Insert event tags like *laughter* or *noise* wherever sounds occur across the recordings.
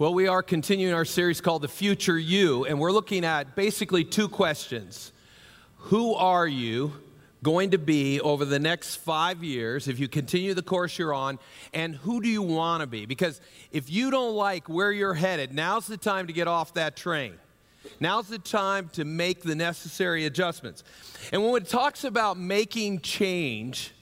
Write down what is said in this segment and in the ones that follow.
Well, we are continuing our series called The Future You, and we're looking at basically two questions. Who are you going to be over the next five years if you continue the course you're on, and who do you want to be? Because if you don't like where you're headed, now's the time to get off that train. Now's the time to make the necessary adjustments. And when it talks about making change,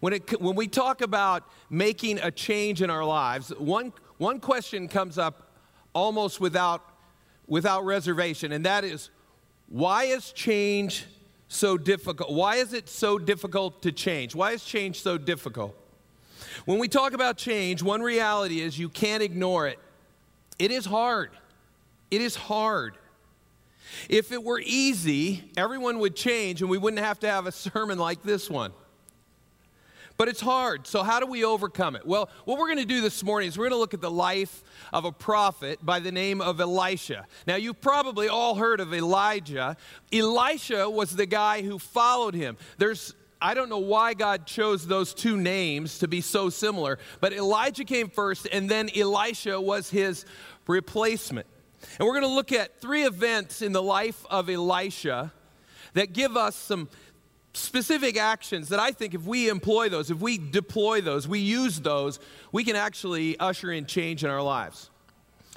when, it, when we talk about making a change in our lives, one one question comes up almost without, without reservation, and that is why is change so difficult? Why is it so difficult to change? Why is change so difficult? When we talk about change, one reality is you can't ignore it. It is hard. It is hard. If it were easy, everyone would change and we wouldn't have to have a sermon like this one but it's hard. So, how do we overcome it? Well, what we're going to do this morning is we're going to look at the life of a prophet by the name of Elisha. Now, you've probably all heard of Elijah. Elisha was the guy who followed him. There's I don't know why God chose those two names to be so similar, but Elijah came first, and then Elisha was his replacement. And we're going to look at three events in the life of Elisha that give us some specific actions that I think if we employ those, if we deploy those, we use those, we can actually usher in change in our lives.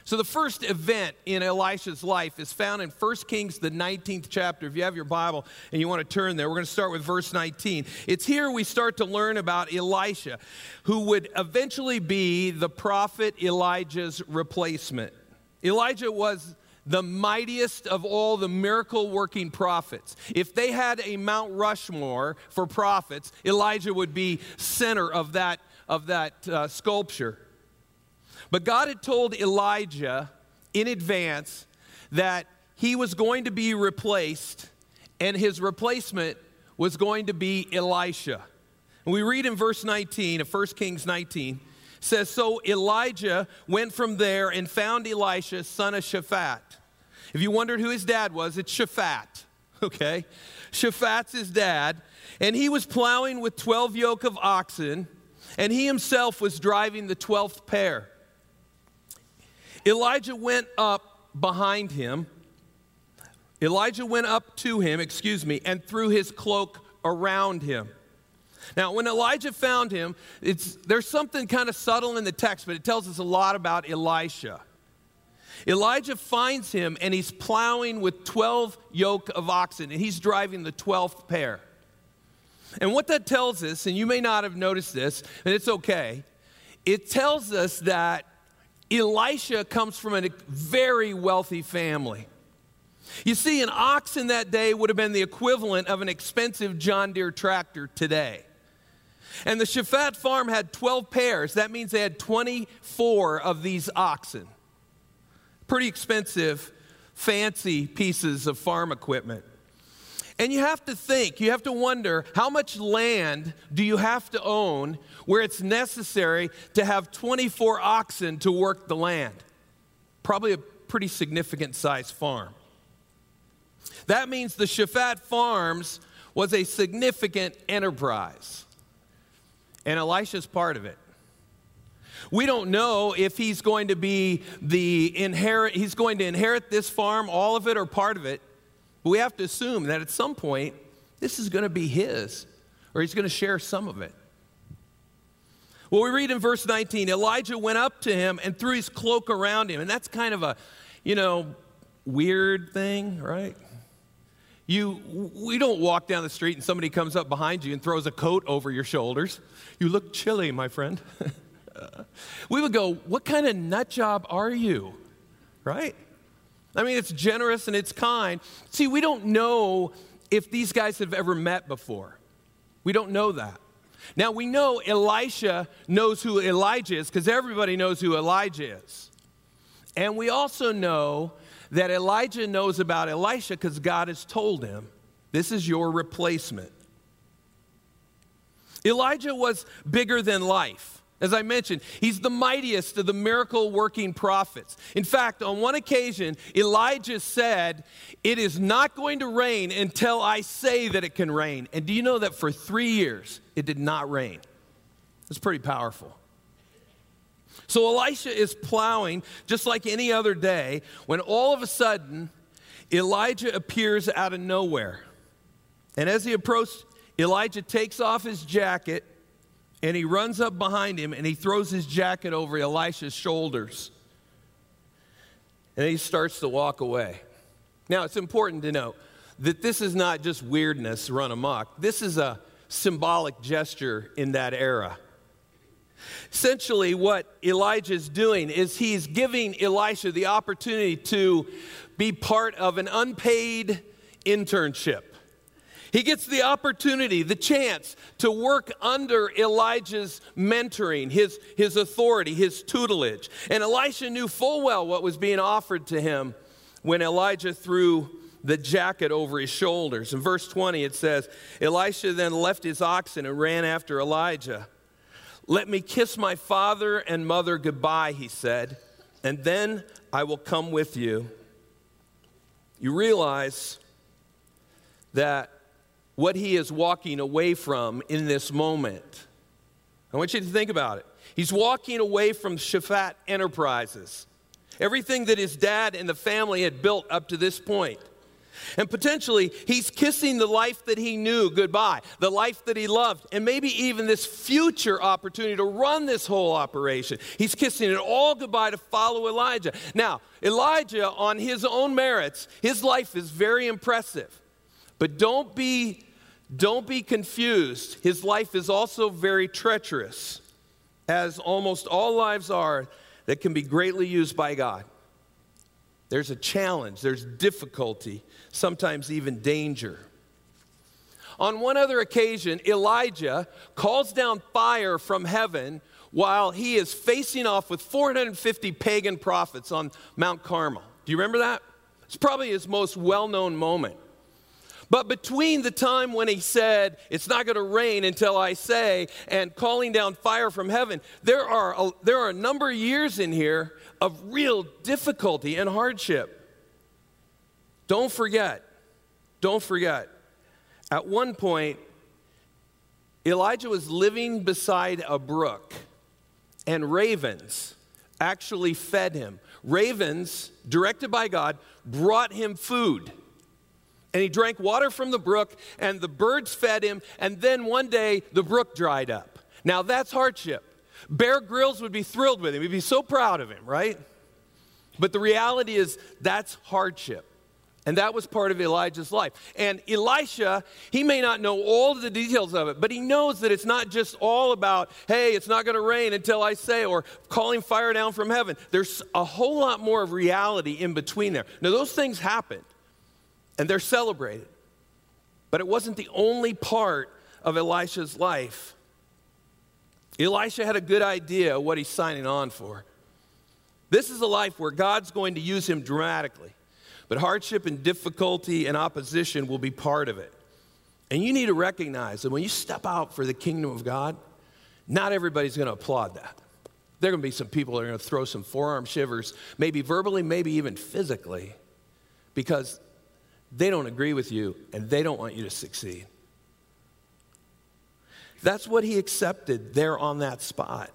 So, the first event in Elisha's life is found in 1 Kings, the 19th chapter. If you have your Bible and you want to turn there, we're going to start with verse 19. It's here we start to learn about Elisha, who would eventually be the prophet Elijah's replacement. Elijah was the mightiest of all the miracle working prophets. If they had a Mount Rushmore for prophets, Elijah would be center of that, of that uh, sculpture. But God had told Elijah in advance that he was going to be replaced, and his replacement was going to be Elisha. And we read in verse 19 of 1 Kings 19 says, So Elijah went from there and found Elisha, son of Shaphat. If you wondered who his dad was, it's Shaphat, *laughs* okay? Shaphat's his dad, and he was plowing with 12 yoke of oxen, and he himself was driving the 12th pair. Elijah went up behind him. Elijah went up to him, excuse me, and threw his cloak around him. Now, when Elijah found him, it's, there's something kind of subtle in the text, but it tells us a lot about Elisha. Elijah finds him and he's plowing with 12 yoke of oxen and he's driving the 12th pair. And what that tells us, and you may not have noticed this, and it's okay, it tells us that Elisha comes from a very wealthy family. You see, an ox in that day would have been the equivalent of an expensive John Deere tractor today. And the Shaphat farm had 12 pairs. That means they had 24 of these oxen pretty expensive, fancy pieces of farm equipment. And you have to think, you have to wonder how much land do you have to own where it's necessary to have 24 oxen to work the land? Probably a pretty significant size farm. That means the Shaphat Farms was a significant enterprise. And Elisha's part of it. We don't know if he's going to be the inherit, he's going to inherit this farm, all of it or part of it. But we have to assume that at some point, this is going to be his, or he's going to share some of it. Well, we read in verse 19 Elijah went up to him and threw his cloak around him. And that's kind of a, you know, weird thing, right? You, we don't walk down the street and somebody comes up behind you and throws a coat over your shoulders. You look chilly, my friend. *laughs* we would go, What kind of nut job are you? Right? I mean, it's generous and it's kind. See, we don't know if these guys have ever met before. We don't know that. Now, we know Elisha knows who Elijah is because everybody knows who Elijah is. And we also know that Elijah knows about Elisha because God has told him, This is your replacement. Elijah was bigger than life. As I mentioned, he's the mightiest of the miracle working prophets. In fact, on one occasion, Elijah said, It is not going to rain until I say that it can rain. And do you know that for three years, it did not rain? It's pretty powerful. So Elisha is plowing just like any other day when all of a sudden Elijah appears out of nowhere. And as he approached, Elijah takes off his jacket and he runs up behind him and he throws his jacket over Elisha's shoulders. And he starts to walk away. Now, it's important to note that this is not just weirdness run amok, this is a symbolic gesture in that era. Essentially, what Elijah is doing is he's giving Elisha the opportunity to be part of an unpaid internship. He gets the opportunity, the chance to work under Elijah's mentoring, his, his authority, his tutelage. And Elisha knew full well what was being offered to him when Elijah threw the jacket over his shoulders. In verse 20, it says, Elisha then left his oxen and ran after Elijah. Let me kiss my father and mother goodbye, he said, and then I will come with you. You realize that what he is walking away from in this moment. I want you to think about it. He's walking away from Shaphat Enterprises, everything that his dad and the family had built up to this point. And potentially, he's kissing the life that he knew goodbye, the life that he loved, and maybe even this future opportunity to run this whole operation. He's kissing it all goodbye to follow Elijah. Now, Elijah, on his own merits, his life is very impressive. But don't be don't be confused. His life is also very treacherous, as almost all lives are that can be greatly used by God. There's a challenge, there's difficulty, sometimes even danger. On one other occasion, Elijah calls down fire from heaven while he is facing off with 450 pagan prophets on Mount Carmel. Do you remember that? It's probably his most well known moment. But between the time when he said, It's not going to rain until I say, and calling down fire from heaven, there are, a, there are a number of years in here of real difficulty and hardship. Don't forget, don't forget, at one point, Elijah was living beside a brook, and ravens actually fed him. Ravens, directed by God, brought him food. And he drank water from the brook, and the birds fed him, and then one day the brook dried up. Now that's hardship. Bear Grylls would be thrilled with him. He'd be so proud of him, right? But the reality is that's hardship. And that was part of Elijah's life. And Elisha, he may not know all the details of it, but he knows that it's not just all about, hey, it's not going to rain until I say, or calling fire down from heaven. There's a whole lot more of reality in between there. Now, those things happened and they're celebrated. But it wasn't the only part of Elisha's life. Elisha had a good idea what he's signing on for. This is a life where God's going to use him dramatically, but hardship and difficulty and opposition will be part of it. And you need to recognize that when you step out for the kingdom of God, not everybody's going to applaud that. There are going to be some people that are going to throw some forearm shivers, maybe verbally, maybe even physically, because they don't agree with you and they don't want you to succeed. That's what he accepted there on that spot.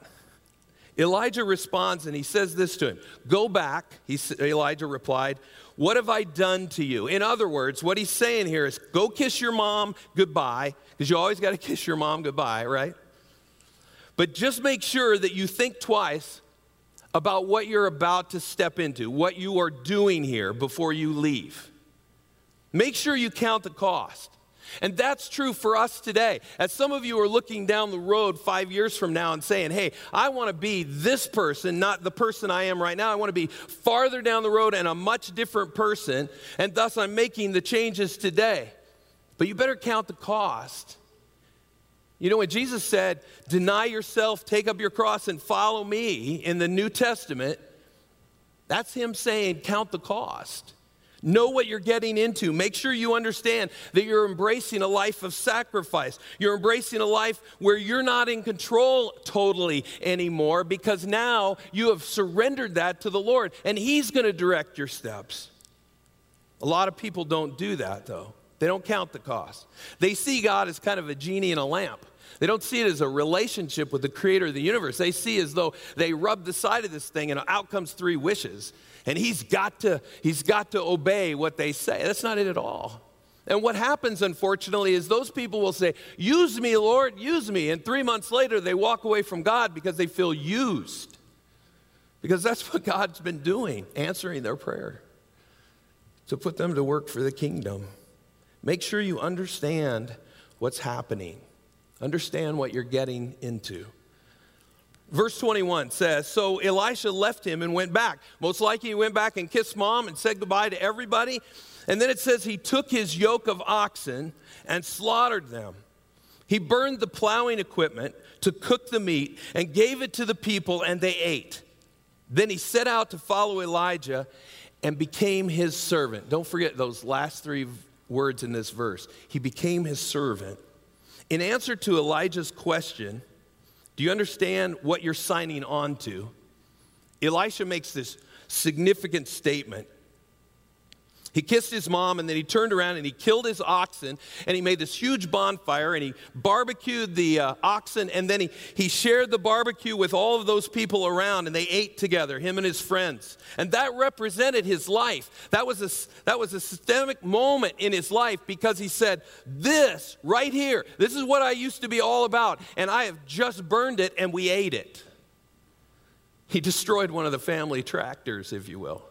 Elijah responds and he says this to him Go back, he, Elijah replied, What have I done to you? In other words, what he's saying here is go kiss your mom goodbye, because you always got to *laughs* kiss your mom goodbye, right? But just make sure that you think twice about what you're about to step into, what you are doing here before you leave. Make sure you count the cost. And that's true for us today. As some of you are looking down the road five years from now and saying, hey, I want to be this person, not the person I am right now. I want to be farther down the road and a much different person. And thus I'm making the changes today. But you better count the cost. You know, when Jesus said, deny yourself, take up your cross, and follow me in the New Testament, that's him saying, count the cost. Know what you're getting into. Make sure you understand that you're embracing a life of sacrifice. You're embracing a life where you're not in control totally anymore because now you have surrendered that to the Lord and He's going to direct your steps. A lot of people don't do that though. They don't count the cost. They see God as kind of a genie in a lamp. They don't see it as a relationship with the creator of the universe. They see as though they rub the side of this thing and out comes three wishes. And he's got to, he's got to obey what they say. That's not it at all. And what happens, unfortunately, is those people will say, Use me, Lord, use me. And three months later, they walk away from God because they feel used. Because that's what God's been doing, answering their prayer to put them to work for the kingdom. Make sure you understand what's happening, understand what you're getting into. Verse 21 says So Elisha left him and went back. Most likely, he went back and kissed mom and said goodbye to everybody. And then it says he took his yoke of oxen and slaughtered them. He burned the plowing equipment to cook the meat and gave it to the people, and they ate. Then he set out to follow Elijah and became his servant. Don't forget those last three words in this verse. He became his servant. In answer to Elijah's question, do you understand what you're signing on to? Elisha makes this significant statement. He kissed his mom and then he turned around and he killed his oxen and he made this huge bonfire and he barbecued the uh, oxen and then he, he shared the barbecue with all of those people around and they ate together, him and his friends. And that represented his life. That was a, that was a systemic moment in his life because he said, This right here, this is what I used to be all about and I have just burned it and we ate it. He destroyed one of the family tractors, if you will.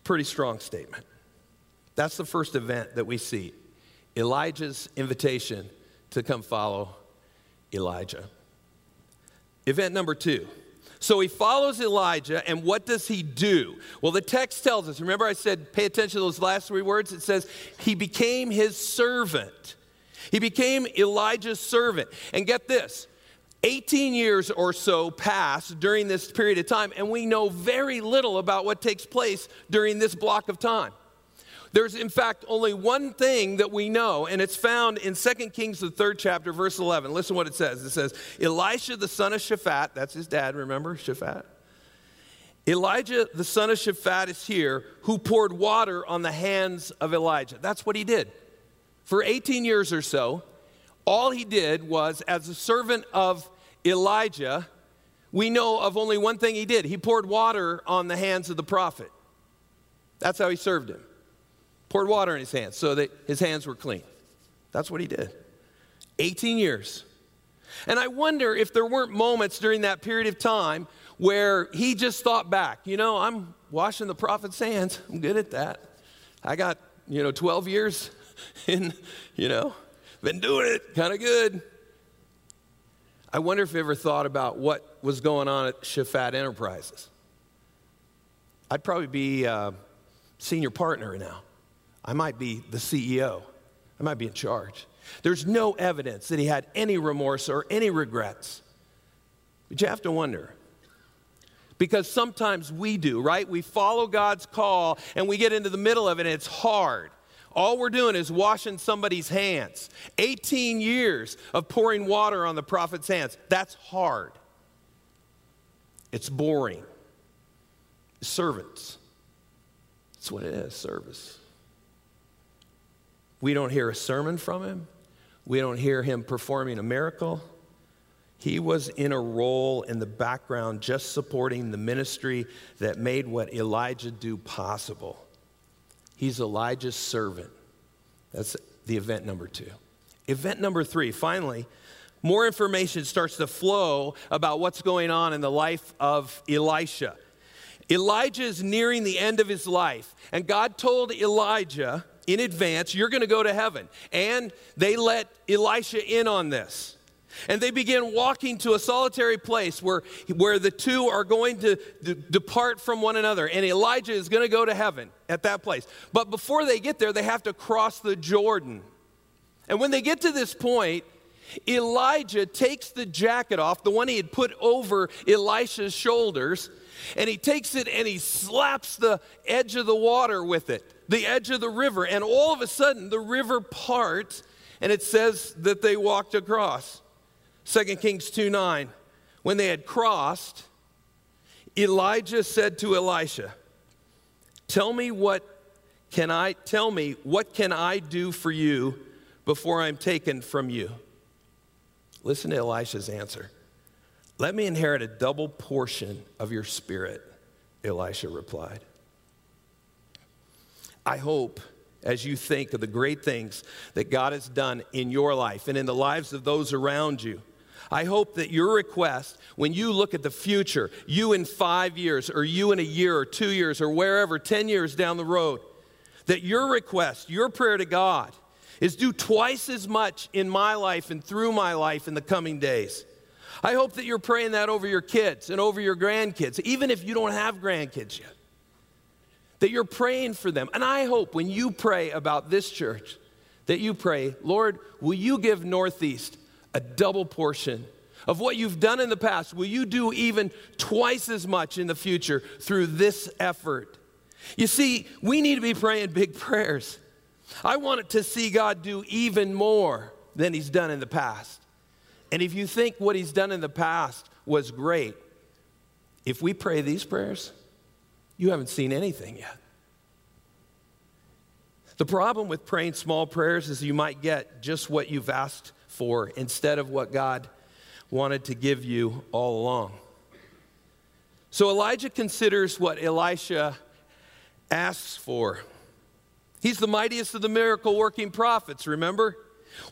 It's a pretty strong statement. That's the first event that we see Elijah's invitation to come follow Elijah. Event number two. So he follows Elijah, and what does he do? Well, the text tells us remember, I said, pay attention to those last three words? It says, he became his servant. He became Elijah's servant. And get this 18 years or so pass during this period of time, and we know very little about what takes place during this block of time. There's, in fact, only one thing that we know, and it's found in 2 Kings, the third chapter, verse 11. Listen what it says. It says, Elisha, the son of Shaphat, that's his dad, remember, Shaphat? Elijah, the son of Shaphat, is here, who poured water on the hands of Elijah. That's what he did. For 18 years or so, all he did was, as a servant of Elijah, we know of only one thing he did. He poured water on the hands of the prophet. That's how he served him. Poured water in his hands so that his hands were clean. That's what he did. 18 years. And I wonder if there weren't moments during that period of time where he just thought back, you know, I'm washing the prophet's hands. I'm good at that. I got, you know, 12 years *laughs* in, you know, been doing it kind of good. I wonder if you ever thought about what was going on at Shaphat Enterprises. I'd probably be a senior partner now. I might be the CEO. I might be in charge. There's no evidence that he had any remorse or any regrets. But you have to wonder. Because sometimes we do, right? We follow God's call and we get into the middle of it and it's hard. All we're doing is washing somebody's hands. 18 years of pouring water on the prophet's hands. That's hard. It's boring. Servants. That's what it is service. We don't hear a sermon from him, we don't hear him performing a miracle. He was in a role in the background, just supporting the ministry that made what Elijah do possible. He's Elijah's servant. That's the event number two. Event number three, finally, more information starts to flow about what's going on in the life of Elisha. Elijah is nearing the end of his life, and God told Elijah in advance, You're going to go to heaven. And they let Elisha in on this. And they begin walking to a solitary place where, where the two are going to d- depart from one another. And Elijah is going to go to heaven at that place. But before they get there, they have to cross the Jordan. And when they get to this point, Elijah takes the jacket off, the one he had put over Elisha's shoulders, and he takes it and he slaps the edge of the water with it, the edge of the river. And all of a sudden, the river parts, and it says that they walked across. 2 Kings 2 9. When they had crossed, Elijah said to Elisha, Tell me what can I tell me what can I do for you before I'm taken from you? Listen to Elisha's answer. Let me inherit a double portion of your spirit, Elisha replied. I hope as you think of the great things that God has done in your life and in the lives of those around you. I hope that your request, when you look at the future, you in five years, or you in a year, or two years, or wherever, 10 years down the road, that your request, your prayer to God, is do twice as much in my life and through my life in the coming days. I hope that you're praying that over your kids and over your grandkids, even if you don't have grandkids yet that you're praying for them. And I hope when you pray about this church, that you pray, Lord, will you give Northeast a double portion of what you've done in the past? Will you do even twice as much in the future through this effort? You see, we need to be praying big prayers. I want it to see God do even more than He's done in the past. And if you think what He's done in the past was great, if we pray these prayers, you haven't seen anything yet. The problem with praying small prayers is you might get just what you've asked for instead of what God wanted to give you all along. So Elijah considers what Elisha asks for. He's the mightiest of the miracle working prophets, remember?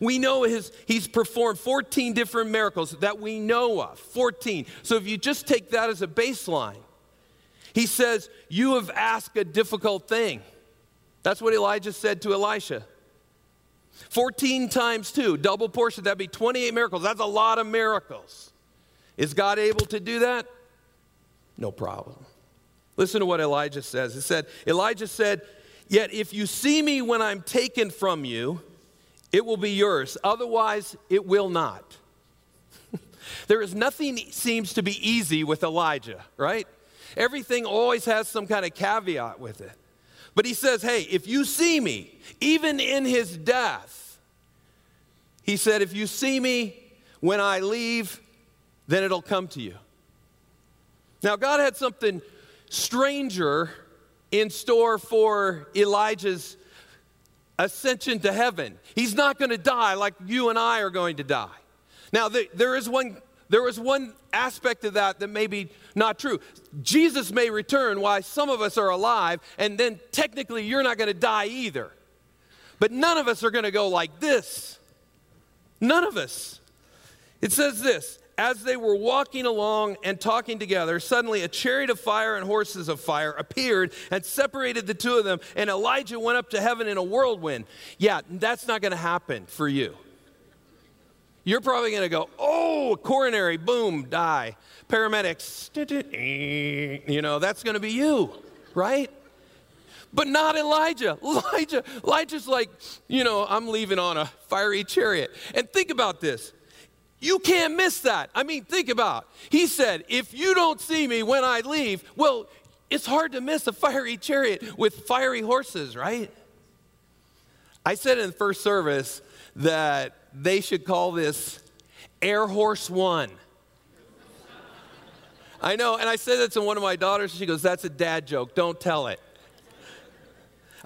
We know his, he's performed 14 different miracles that we know of. 14. So if you just take that as a baseline, he says, You have asked a difficult thing. That's what Elijah said to Elisha. 14 times 2, double portion, that'd be 28 miracles. That's a lot of miracles. Is God able to do that? No problem. Listen to what Elijah says. It said, Elijah said, Yet if you see me when I'm taken from you, it will be yours. Otherwise, it will not. *laughs* there is nothing seems to be easy with Elijah, right? Everything always has some kind of caveat with it. But he says, hey, if you see me, even in his death, he said, if you see me when I leave, then it'll come to you. Now, God had something stranger in store for Elijah's ascension to heaven. He's not going to die like you and I are going to die. Now, there is one there was one aspect of that that may be not true. Jesus may return while some of us are alive, and then technically you're not going to die either. But none of us are going to go like this. None of us. It says this As they were walking along and talking together, suddenly a chariot of fire and horses of fire appeared and separated the two of them, and Elijah went up to heaven in a whirlwind. Yeah, that's not going to happen for you. You're probably going to go, oh, coronary, boom, die. Paramedics, *tsk* you know, that's going to be you, right? But not Elijah. *laughs* Elijah, Elijah's like, you know, I'm leaving on a fiery chariot. And think about this. You can't miss that. I mean, think about. He said, if you don't see me when I leave, well, it's hard to miss a fiery chariot with fiery horses, right? I said in the first service that they should call this Air Horse One. I know, and I said that to one of my daughters. And she goes, That's a dad joke. Don't tell it.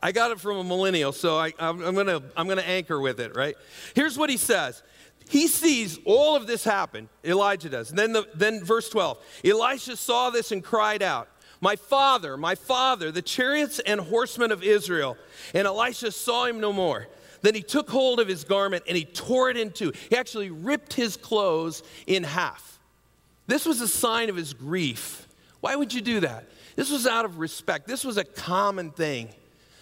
I got it from a millennial, so I, am gonna, I'm gonna anchor with it, right? Here's what he says. He sees all of this happen, Elijah does. And then, the, then verse 12 Elisha saw this and cried out, My father, my father, the chariots and horsemen of Israel. And Elisha saw him no more. Then he took hold of his garment and he tore it in two. He actually ripped his clothes in half. This was a sign of his grief. Why would you do that? This was out of respect. This was a common thing.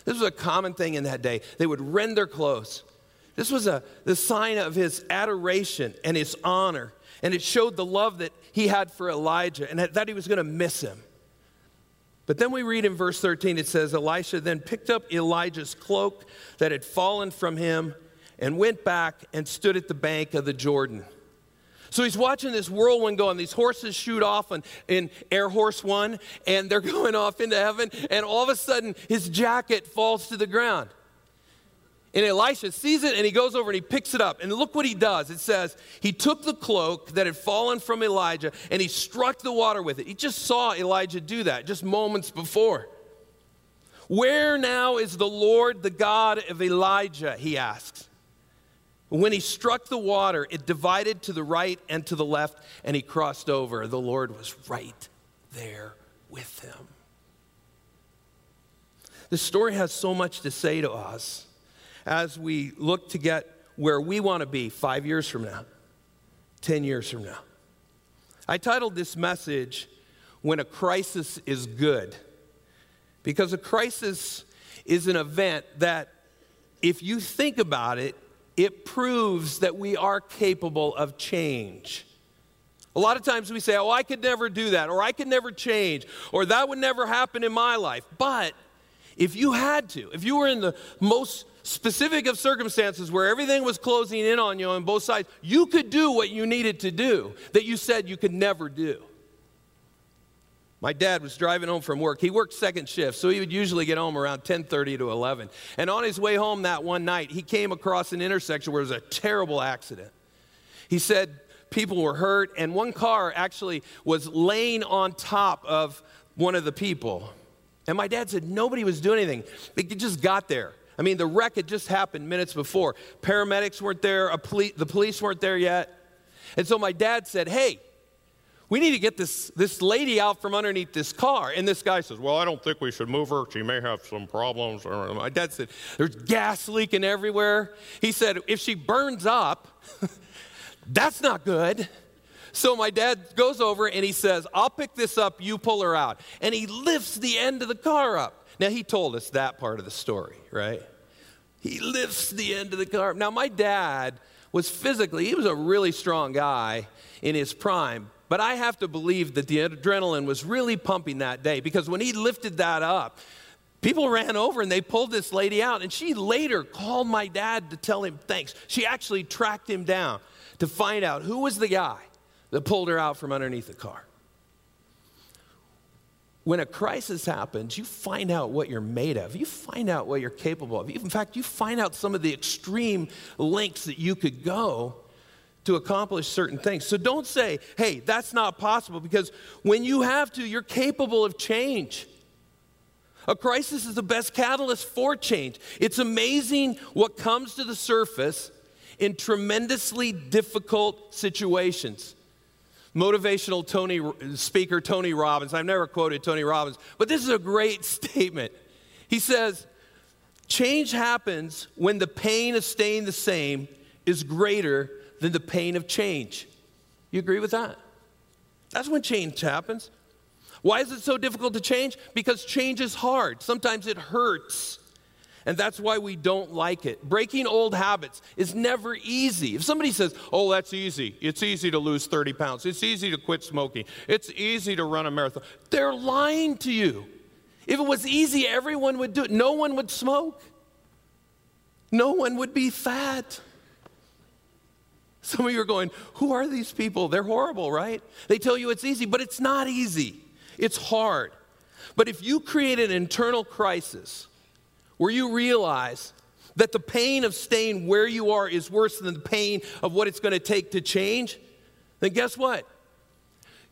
This was a common thing in that day. They would rend their clothes. This was a, the sign of his adoration and his honor. And it showed the love that he had for Elijah and that he was going to miss him. But then we read in verse 13, it says, Elisha then picked up Elijah's cloak that had fallen from him and went back and stood at the bank of the Jordan. So he's watching this whirlwind go, and these horses shoot off in, in Air Horse One, and they're *laughs* going off into heaven, and all of a sudden his jacket falls to the ground. And Elisha sees it and he goes over and he picks it up. And look what he does. It says, he took the cloak that had fallen from Elijah and he struck the water with it. He just saw Elijah do that just moments before. Where now is the Lord, the God of Elijah? He asks. When he struck the water, it divided to the right and to the left, and he crossed over. The Lord was right there with him. This story has so much to say to us as we look to get where we want to be five years from now, 10 years from now. I titled this message, When a Crisis is Good, because a crisis is an event that, if you think about it, it proves that we are capable of change. A lot of times we say, Oh, I could never do that, or I could never change, or that would never happen in my life. But if you had to, if you were in the most specific of circumstances where everything was closing in on you on both sides, you could do what you needed to do that you said you could never do. My dad was driving home from work. He worked second shift, so he would usually get home around 10:30 to 11. And on his way home that one night, he came across an intersection where there was a terrible accident. He said people were hurt, and one car actually was laying on top of one of the people. And my dad said nobody was doing anything. It just got there. I mean, the wreck had just happened minutes before. Paramedics weren't there, poli- the police weren't there yet. And so my dad said, Hey, we need to get this, this lady out from underneath this car. And this guy says, Well, I don't think we should move her. She may have some problems. My dad said, There's gas leaking everywhere. He said, If she burns up, *laughs* that's not good. So my dad goes over and he says, I'll pick this up, you pull her out. And he lifts the end of the car up. Now, he told us that part of the story, right? He lifts the end of the car. Now, my dad was physically, he was a really strong guy in his prime, but I have to believe that the adrenaline was really pumping that day because when he lifted that up, people ran over and they pulled this lady out. And she later called my dad to tell him thanks. She actually tracked him down to find out who was the guy that pulled her out from underneath the car. When a crisis happens, you find out what you're made of. You find out what you're capable of. In fact, you find out some of the extreme lengths that you could go to accomplish certain things. So don't say, hey, that's not possible, because when you have to, you're capable of change. A crisis is the best catalyst for change. It's amazing what comes to the surface in tremendously difficult situations. Motivational Tony speaker Tony Robbins, I've never quoted Tony Robbins, but this is a great *laughs* statement. He says, Change happens when the pain of staying the same is greater than the pain of change. You agree with that? That's when change happens. Why is it so difficult to change? Because change is hard. Sometimes it hurts. And that's why we don't like it. Breaking old habits is never easy. If somebody says, Oh, that's easy, it's easy to lose 30 pounds, it's easy to quit smoking, it's easy to run a marathon, they're lying to you. If it was easy, everyone would do it. No one would smoke, no one would be fat. Some of you are going, Who are these people? They're horrible, right? They tell you it's easy, but it's not easy. It's hard. But if you create an internal crisis where you realize that the pain of staying where you are is worse than the pain of what it's going to take to change, then guess what?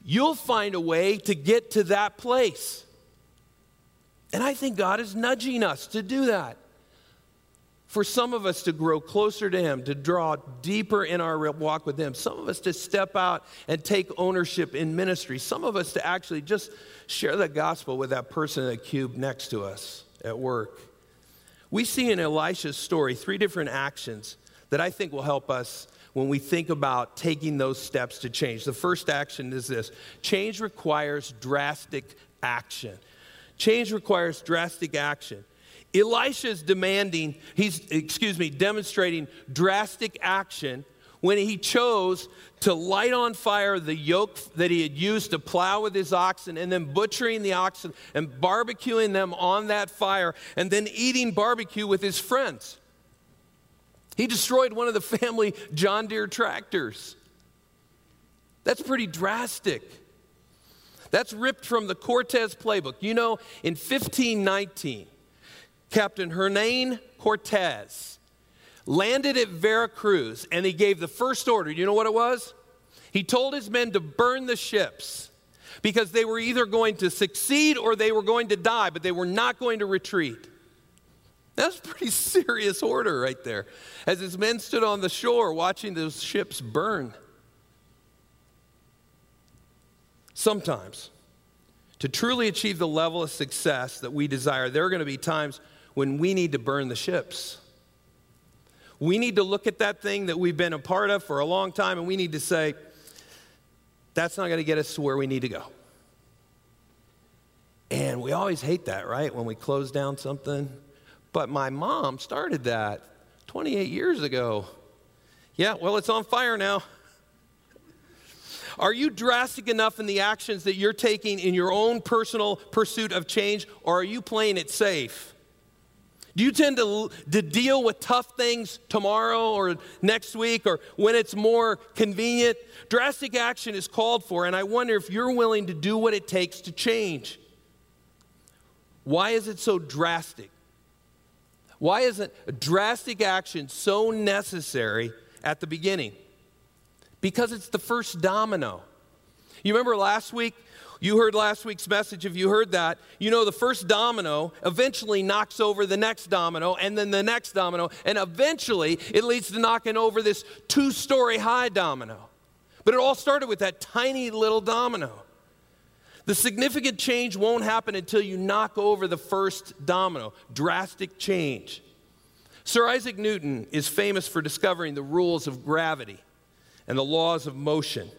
You'll find a way to get to that place. And I think God is nudging us to do that for some of us to grow closer to Him, to draw deeper in our walk with Him, some of us to step out and take ownership in ministry, some of us to actually just share the gospel with that person in the cube next to us at work. We see in Elisha's story three different actions that I think will help us when we think about taking those steps to change. The first action is this change requires drastic action. Change requires drastic action. Elisha is demanding, he's, excuse me, demonstrating drastic action when he chose to light on fire the yoke that he had used to plow with his oxen and then butchering the oxen and barbecuing them on that fire and then eating barbecue with his friends. He destroyed one of the family John Deere tractors. That's pretty drastic. That's ripped from the Cortez playbook. You know, in 1519, Captain Hernan Cortez landed at Veracruz and he gave the first order. You know what it was? He told his men to burn the ships because they were either going to succeed or they were going to die, but they were not going to retreat. That's a pretty *laughs* serious order right there. As his men stood on the shore watching those ships burn. Sometimes, to truly achieve the level of success that we desire, there are going to be times when we need to burn the ships. We need to look at that thing that we've been a part of for a long time and we need to say, that's not going to get us to where we need to go. And we always hate that, right? When we close down something. But my mom started that 28 years ago. Yeah, well, it's on fire now. Are you drastic enough in the actions that you're taking in your own personal pursuit of change, or are you playing it safe? Do you tend to, to deal with tough things tomorrow or next week or when it's more convenient? Drastic action is called for, and I wonder if you're willing to do what it takes to change. Why is it so drastic? Why isn't drastic action so necessary at the beginning? Because it's the first domino. You remember last week? You heard last week's message. If you heard that, you know the first domino eventually knocks over the next domino, and then the next domino, and eventually it leads to knocking over this two story high domino. But it all started with that tiny little domino. The significant change won't happen until you knock over the first domino. Drastic change. Sir Isaac Newton is famous for discovering the rules of gravity and the laws of motion.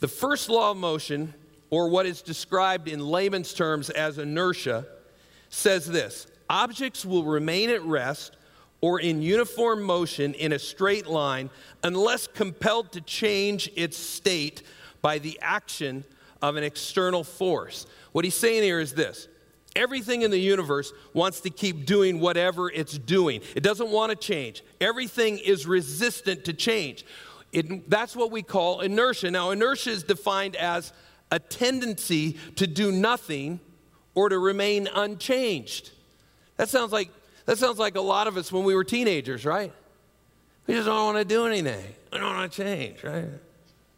The first law of motion, or what is described in layman's terms as inertia, says this objects will remain at rest or in uniform motion in a straight line unless compelled to change its state by the action of an external force. What he's saying here is this everything in the universe wants to keep doing whatever it's doing, it doesn't want to change. Everything is resistant to change. It, that's what we call inertia. Now, inertia is defined as a tendency to do nothing or to remain unchanged. That sounds like that sounds like a lot of us when we were teenagers, right? We just don't want to do anything. We don't want to change, right?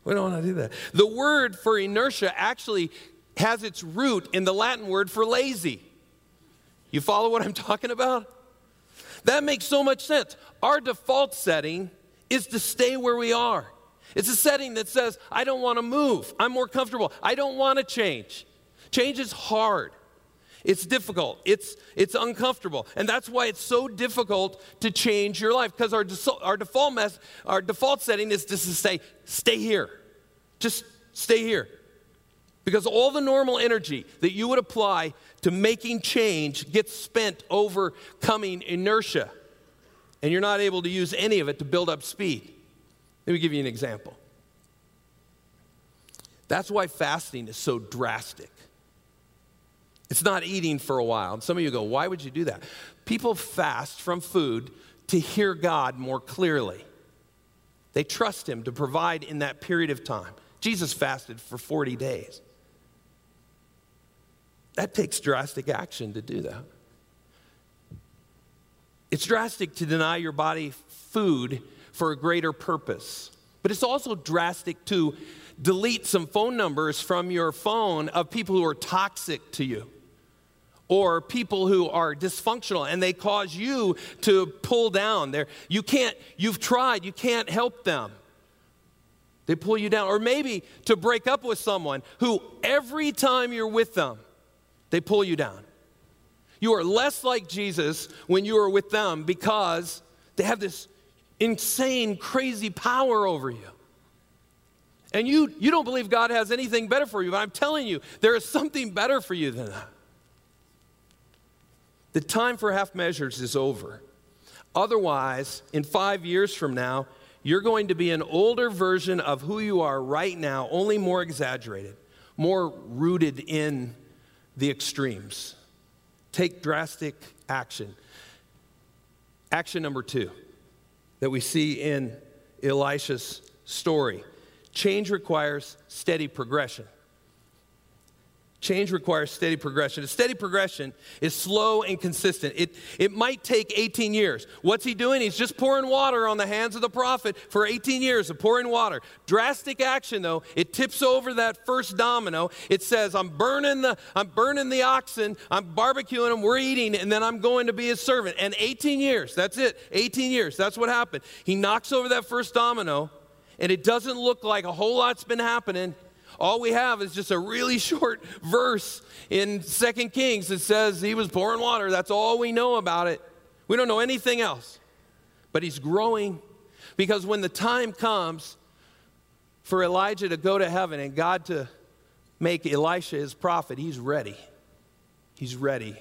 We don't want to do that. The word for inertia actually has its root in the Latin word for lazy. You follow what I'm talking about? That makes so much sense. Our default setting is to stay where we are. It's a setting that says, I don't want to move. I'm more comfortable. I don't want to change. Change is hard. It's difficult. It's, it's uncomfortable. And that's why it's so difficult to change your life because our, our, default mess, our default setting is just to say, stay here. Just stay here. Because all the normal energy that you would apply to making change gets spent overcoming inertia. And you're not able to use any of it to build up speed. Let me give you an example. That's why fasting is so drastic. It's not eating for a while. And some of you go, why would you do that? People fast from food to hear God more clearly. They trust Him to provide in that period of time. Jesus fasted for 40 days. That takes drastic action to do that. It's drastic to deny your body food for a greater purpose, but it's also drastic to delete some phone numbers from your phone of people who are toxic to you or people who are dysfunctional and they cause you to pull down. There you can't you've tried you can't help them. They pull you down. Or maybe to break up with someone who every time you're with them they pull you down. You are less like jesus when you are with them because they have this insane crazy power over you and you you don't believe god has anything better for you but i'm telling you there is something better for you than that the time for half measures is over. Otherwise, in five years from now, you're going to be an older version of who you are right now, only more exaggerated, more rooted in the extremes. Take drastic action. Action number two that we see in Elisha's story change requires steady progression. Change requires steady progression. A steady progression is slow and consistent. It, it might take 18 years. What's he doing? He's just pouring water on the hands of the prophet for 18 years of pouring water. Drastic action, though, it tips over that first domino. It says, I'm burning the, I'm burning the oxen, I'm barbecuing them, we're eating, and then I'm going to be his servant. And 18 years, that's it. 18 years, that's what happened. He knocks over that first domino, and it doesn't look like a whole lot's been happening all we have is just a really *laughs* short verse in Second Kings that says he was pouring water. That's all we know about it. We don't know anything else. But he's growing because when the time comes for Elijah to go to heaven and God to make Elisha his prophet, he's ready. He's ready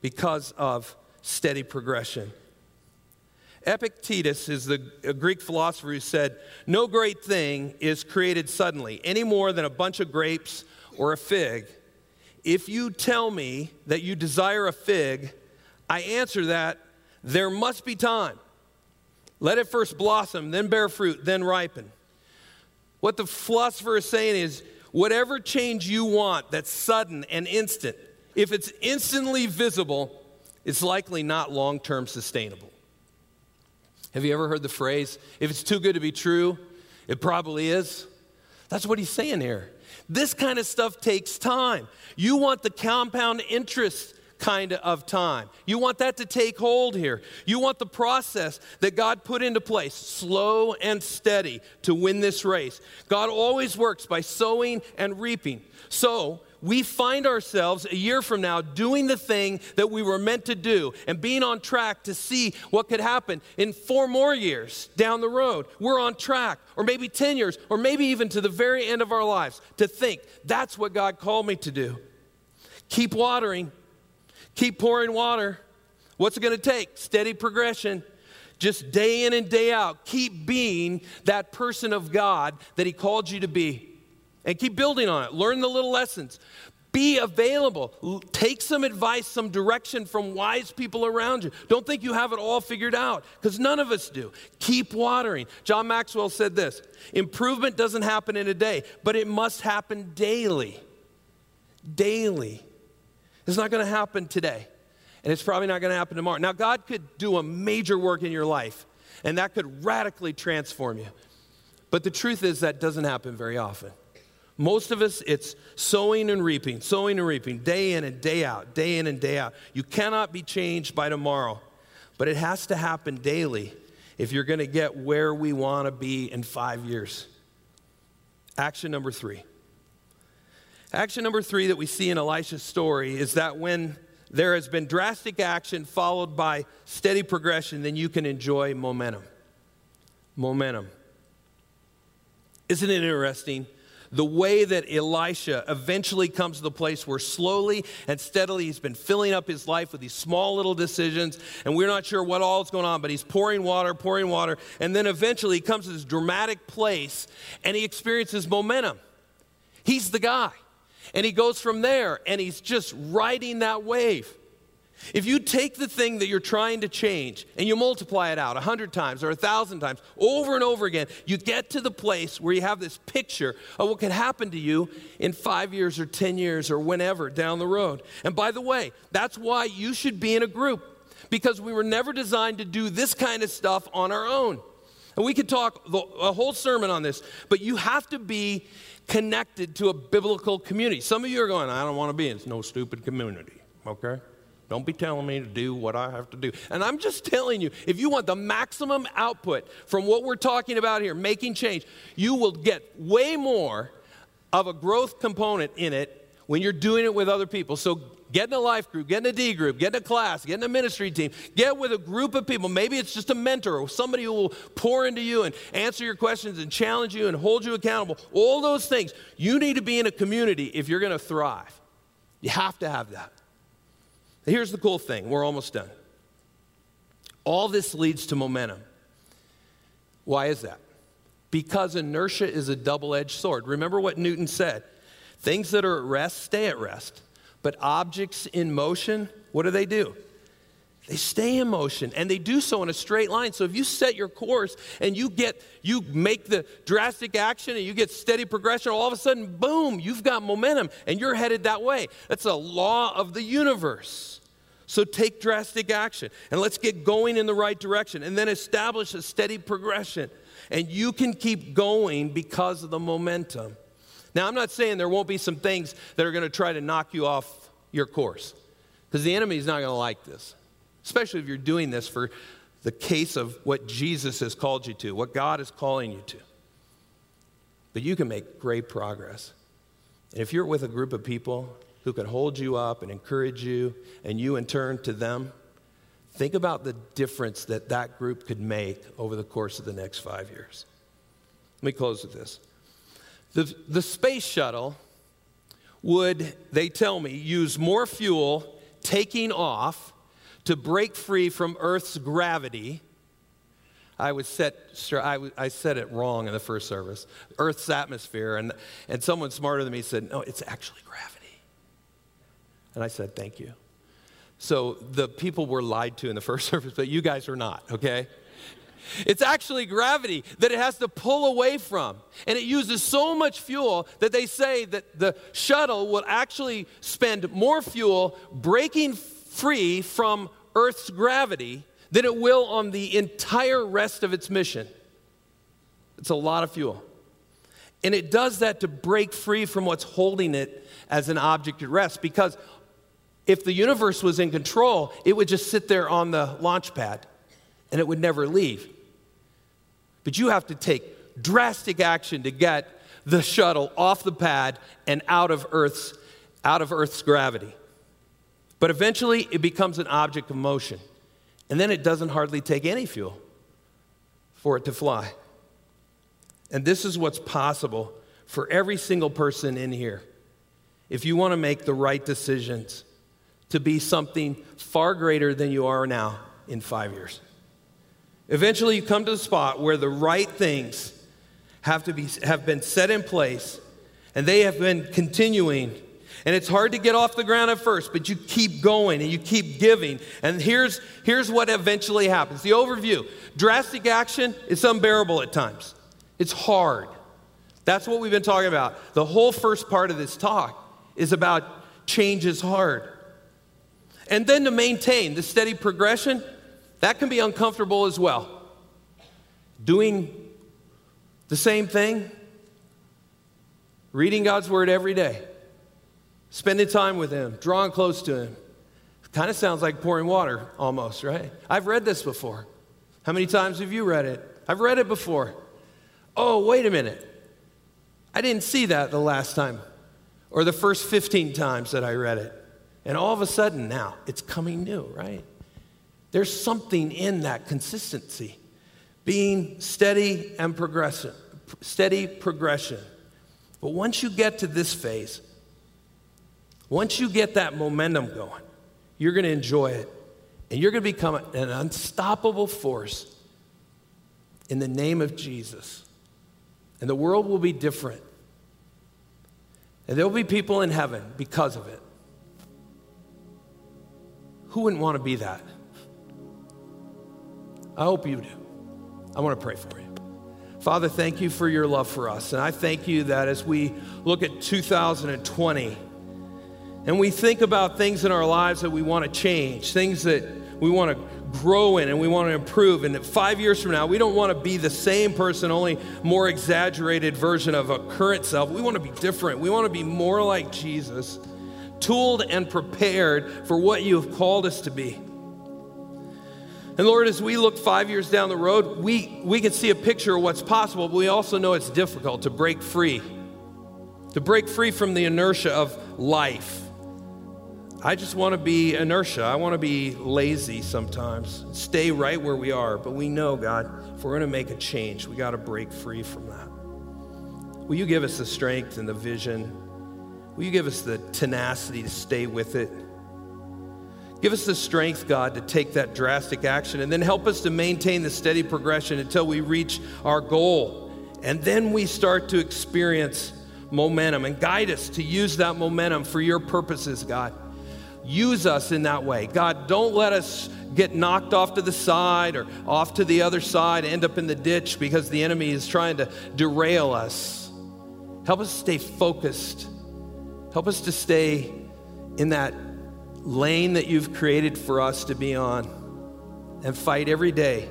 because of steady progression. Epictetus is the Greek philosopher who said, No great thing is created suddenly, any more than a bunch of grapes or a fig. If you tell me that you desire a fig, I answer that there must be time. Let it first blossom, then bear fruit, then ripen. What the philosopher is saying is whatever change you want that's sudden and instant, if it's instantly visible, it's likely not long term sustainable. Have you ever heard the phrase, if it's too good to be true, it probably is? That's what he's saying here. This kind of stuff takes time. You want the compound interest kind of time. You want that to take hold here. You want the process that God put into place, slow and steady, to win this race. God always works by sowing and reaping. So, we find ourselves a year from now doing the thing that we were meant to do and being on track to see what could happen in four more years down the road. We're on track, or maybe 10 years, or maybe even to the very end of our lives to think that's what God called me to do. Keep watering, keep pouring water. What's it going to take? Steady progression. Just day in and day out, keep being that person of God that He called you to be and keep building on it. Learn the little lessons. Be available. Take some advice, some direction from wise people around you. Don't think you have it all figured out because none of us do. Keep watering. John Maxwell said this improvement doesn't happen in a day, but it must happen daily. Daily. It's not going to happen today, and it's probably not going to happen tomorrow. Now, God could do a major work in your life, and that could radically transform you. But the truth is, that doesn't happen very often. Most of us, it's sowing and reaping, sowing and reaping, day in and day out, day in and day out. You cannot be changed by tomorrow, but it has to happen daily if you're going to get where we want to be in five years. Action number three. Action number three that we see in Elisha's story is that when there has been drastic action followed by steady progression, then you can enjoy momentum. Momentum. Isn't it interesting? The way that Elisha eventually comes to the place where slowly and steadily he's been filling up his life with these small little decisions, and we're not sure what all is going on, but he's pouring water, pouring water, and then eventually he comes to this dramatic place and he experiences momentum. He's the guy. And he goes from there and he's just riding that wave. If you take the thing that you're trying to change and you multiply it out a hundred times or a thousand times over and over again, you get to the place where you have this picture of what could happen to you in five years or 10 years or whenever down the road. And by the way, that's why you should be in a group because we were never designed to do this kind of stuff on our own. And we could talk a whole sermon on this, but you have to be connected to a biblical community. Some of you are going, I don't want to be in no stupid community, okay? Don't be telling me to do what I have to do. And I'm just telling you, if you want the maximum output from what we're talking about here, making change, you will get way more of a growth component in it when you're doing it with other people. So get in a life group, get in a D group, get in a class, get in a ministry team, get with a group of people. Maybe it's just a mentor or somebody who will pour into you and answer your questions and challenge you and hold you accountable. All those things. You need to be in a community if you're going to thrive. You have to have that. Here's the cool thing we're almost done. All this leads to momentum. Why is that? Because inertia is a double edged sword. Remember what Newton said things that are at rest stay at rest, but objects in motion, what do they do? They stay in motion and they do so in a straight line. So if you set your course and you get you make the drastic action and you get steady progression, all of a sudden, boom, you've got momentum and you're headed that way. That's a law of the universe. So take drastic action and let's get going in the right direction and then establish a steady progression. And you can keep going because of the momentum. Now, I'm not saying there won't be some things that are going to try to knock you off your course because the enemy is not going to like this especially if you're doing this for the case of what Jesus has called you to, what God is calling you to. But you can make great progress. And if you're with a group of people who can hold you up and encourage you, and you in turn to them, think about the difference that that group could make over the course of the next five years. Let me close with this. The, the space shuttle would, they tell me, use more fuel taking off to break free from Earth's gravity. I was set, I, I said it wrong in the first service. Earth's atmosphere, and, and someone smarter than me said, no, it's actually gravity. And I said, thank you. So the people were lied to in the first *laughs* service, but you guys are not, okay? It's actually gravity that it has to pull away from. And it uses so much fuel that they say that the shuttle will actually spend more fuel breaking free from Earth's gravity than it will on the entire rest of its mission. It's a lot of fuel. And it does that to break free from what's holding it as an object at rest because if the universe was in control, it would just sit there on the launch pad and it would never leave. But you have to take drastic action to get the shuttle off the pad and out of Earth's, out of Earth's gravity. But eventually, it becomes an object of motion. And then it doesn't hardly take any fuel for it to fly. And this is what's possible for every single person in here. If you want to make the right decisions to be something far greater than you are now in five years. Eventually, you come to the spot where the right things have, to be, have been set in place and they have been continuing and it's hard to get off the ground at first, but you keep going and you keep giving. And here's, here's what eventually happens the overview drastic action is unbearable at times, it's hard. That's what we've been talking about. The whole first part of this talk is about change is hard. And then to maintain the steady progression, that can be uncomfortable as well. Doing the same thing, reading God's word every day spending time with Him, drawing close to Him. Kind of sounds like pouring water almost, right? I've read this before. How many times have you read it? I've read it before. Oh, wait a minute. I didn't see that the last time or the first 15 times that I read it. And all of a sudden now it's coming new, right? There's something in that consistency, being steady and progressive, steady progression. But once you get to this phase, once you get that momentum going, you're going to enjoy it. And you're going to become an unstoppable force in the name of Jesus. And the world will be different. And there'll be people in heaven because of it. Who wouldn't want to be that? I hope you do. I want to pray for you. Father, thank you for your love for us. And I thank you that as we look at 2020, and we think about things in our lives that we want to change, things that we want to grow in and we want to improve. And five years from now, we don't want to be the same person, only more exaggerated version of a current self. We want to be different. We want to be more like Jesus, tooled and prepared for what you have called us to be. And Lord, as we look five years down the road, we, we can see a picture of what's possible, but we also know it's difficult to break free, to break free from the inertia of life I just want to be inertia. I want to be lazy sometimes, stay right where we are. But we know, God, if we're going to make a change, we got to break free from that. Will you give us the strength and the vision? Will you give us the tenacity to stay with it? Give us the strength, God, to take that drastic action and then help us to maintain the steady progression until we reach our goal. And then we start to experience momentum and guide us to use that momentum for your purposes, God. Use us in that way. God, don't let us get knocked off to the side or off to the other side, end up in the ditch because the enemy is trying to derail us. Help us stay focused. Help us to stay in that lane that you've created for us to be on and fight every day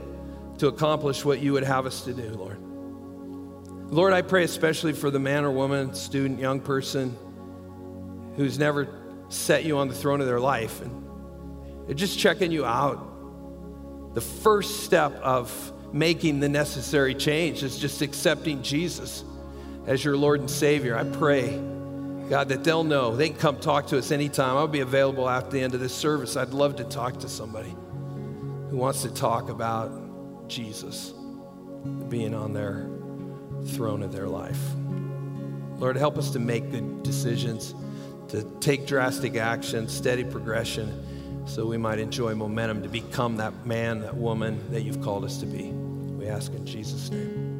to accomplish what you would have us to do, Lord. Lord, I pray especially for the man or woman, student, young person who's never set you on the throne of their life and they're just checking you out. The first step of making the necessary change is just accepting Jesus as your Lord and Savior. I pray, God, that they'll know. They can come talk to us anytime. I'll be available after the end of this service. I'd love to talk to somebody who wants to talk about Jesus being on their throne of their life. Lord, help us to make good decisions, to take drastic action, steady progression so we might enjoy momentum to become that man, that woman that you've called us to be. We ask in Jesus' name.